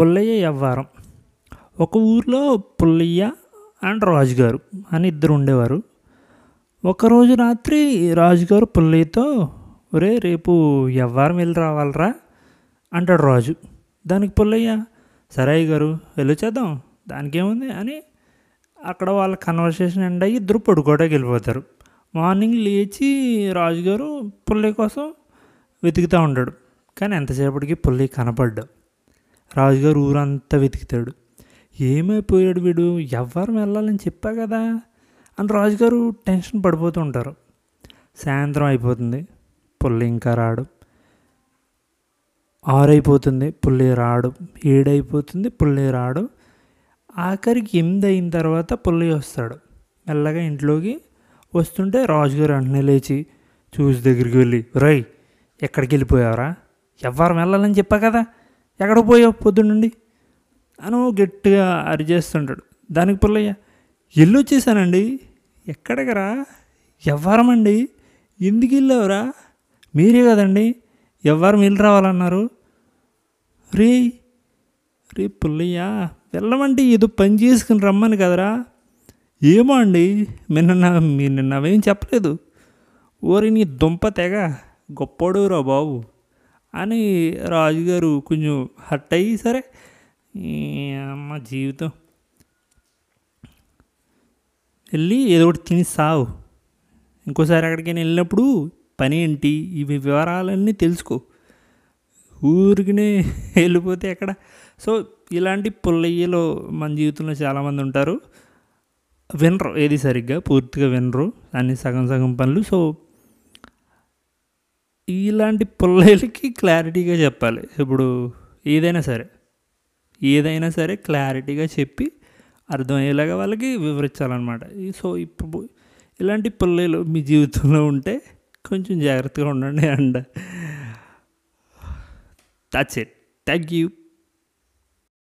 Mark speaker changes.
Speaker 1: పుల్లయ్య వ్యవహారం ఒక ఊర్లో పుల్లయ్య అండ్ రాజుగారు అని ఇద్దరు ఉండేవారు. ఒకరోజు రాత్రి రాజుగారు పుల్లయ్యతో ఒరే రేపు యవ్వారం వెళ్ళి రావాలరా అంటాడు రాజు. దానికి పుల్లయ్య సరే గారు వెళ్ళొచ్చేద్దాం దానికేముంది అని అక్కడ వాళ్ళ కన్వర్సేషన్ ఎండ్ అయ్యి ఇద్దరు పడుకోవడానికి వెళ్ళిపోతారు. మార్నింగ్ లేచి రాజుగారు పుల్లయ్య కోసం వెతుకుతూ ఉంటాడు. కానీ ఎంతసేపటికి పుల్లయ్య కనపడ్డాడు. రాజుగారు ఊరంతా వెతుకుతాడు. ఏమైపోయాడు వీడు? ఎవ్వరం వెళ్ళాలని చెప్పా కదా? అని రాజుగారు టెన్షన్ పడిపోతూ ఉంటారు. సాయంత్రం అయిపోతుంది. పుల్లి ఇంకా రాడు. ఆరైపోతుంది. అయిపోతుంది పుల్లి రాడు. ఏడైపోతుంది. పుల్లి రాడు. ఆఖరికి ఎనిమిది అయిన తర్వాత పుల్లి వస్తాడు. మెల్లగా ఇంట్లోకి వస్తుంటే రాజుగారు వెంటనే లేచి చూసి దగ్గరికి వెళ్ళి రై ఎక్కడికి వెళ్ళిపోయావరా? ఎవ్వరం వెళ్ళాలని చెప్పా కదా? ఎక్కడ పోయావు పొద్దునుండి అని గట్టిగా అరిచేస్తుంటాడు దానికి పుల్లయ్య ఇల్లు వచ్చేసానండి. ఎక్కడికరా? ఎవ్వరమండి ఎందుకు వెళ్ళావురా? మీరే కదండి. ఎవ్వరు వెళ్ళి రావాలన్నారు. రే రే పుల్లయ్య వెళ్ళమంటే ఏదో పని చేసుకుని రమ్మని కదరా. ఏమో అండి నిన్న మీరు నిన్నవేం చెప్పలేదు. ఓరి నీ దుంప తెగ గొప్పోడు రా బాబు. అని రాజుగారు కొంచెం హట్ అయ్యి సరే. అమ్మ జీవితం. వెళ్ళి ఏదో ఒకటి తిని సావు. ఇంకోసారి ఎక్కడికైనా వెళ్ళినప్పుడు పని ఏంటి? ఇవి వివరాలన్నీ తెలుసుకో. ఊరికినే వెళ్ళిపోతే ఎక్కడ? సో ఇలాంటి పుల్లయ్యలో మన జీవితంలో చాలామంది ఉంటారు. వినరు ఏది సరిగ్గా పూర్తిగా వినరు. అన్ని సగం సగం పనులు. సో ఇలాంటి పిల్లలకి క్లారిటీగా చెప్పాలి. ఇప్పుడు ఏదైనా సరే ఏదైనా సరే క్లారిటీగా చెప్పి అర్థమయ్యేలాగా వాళ్ళకి వివరించాలన్నమాట. సో ఇప్పుడు ఇలాంటి పిల్లలు మీ జీవితంలో ఉంటే కొంచెం జాగ్రత్తగా ఉండండి and that's it thank you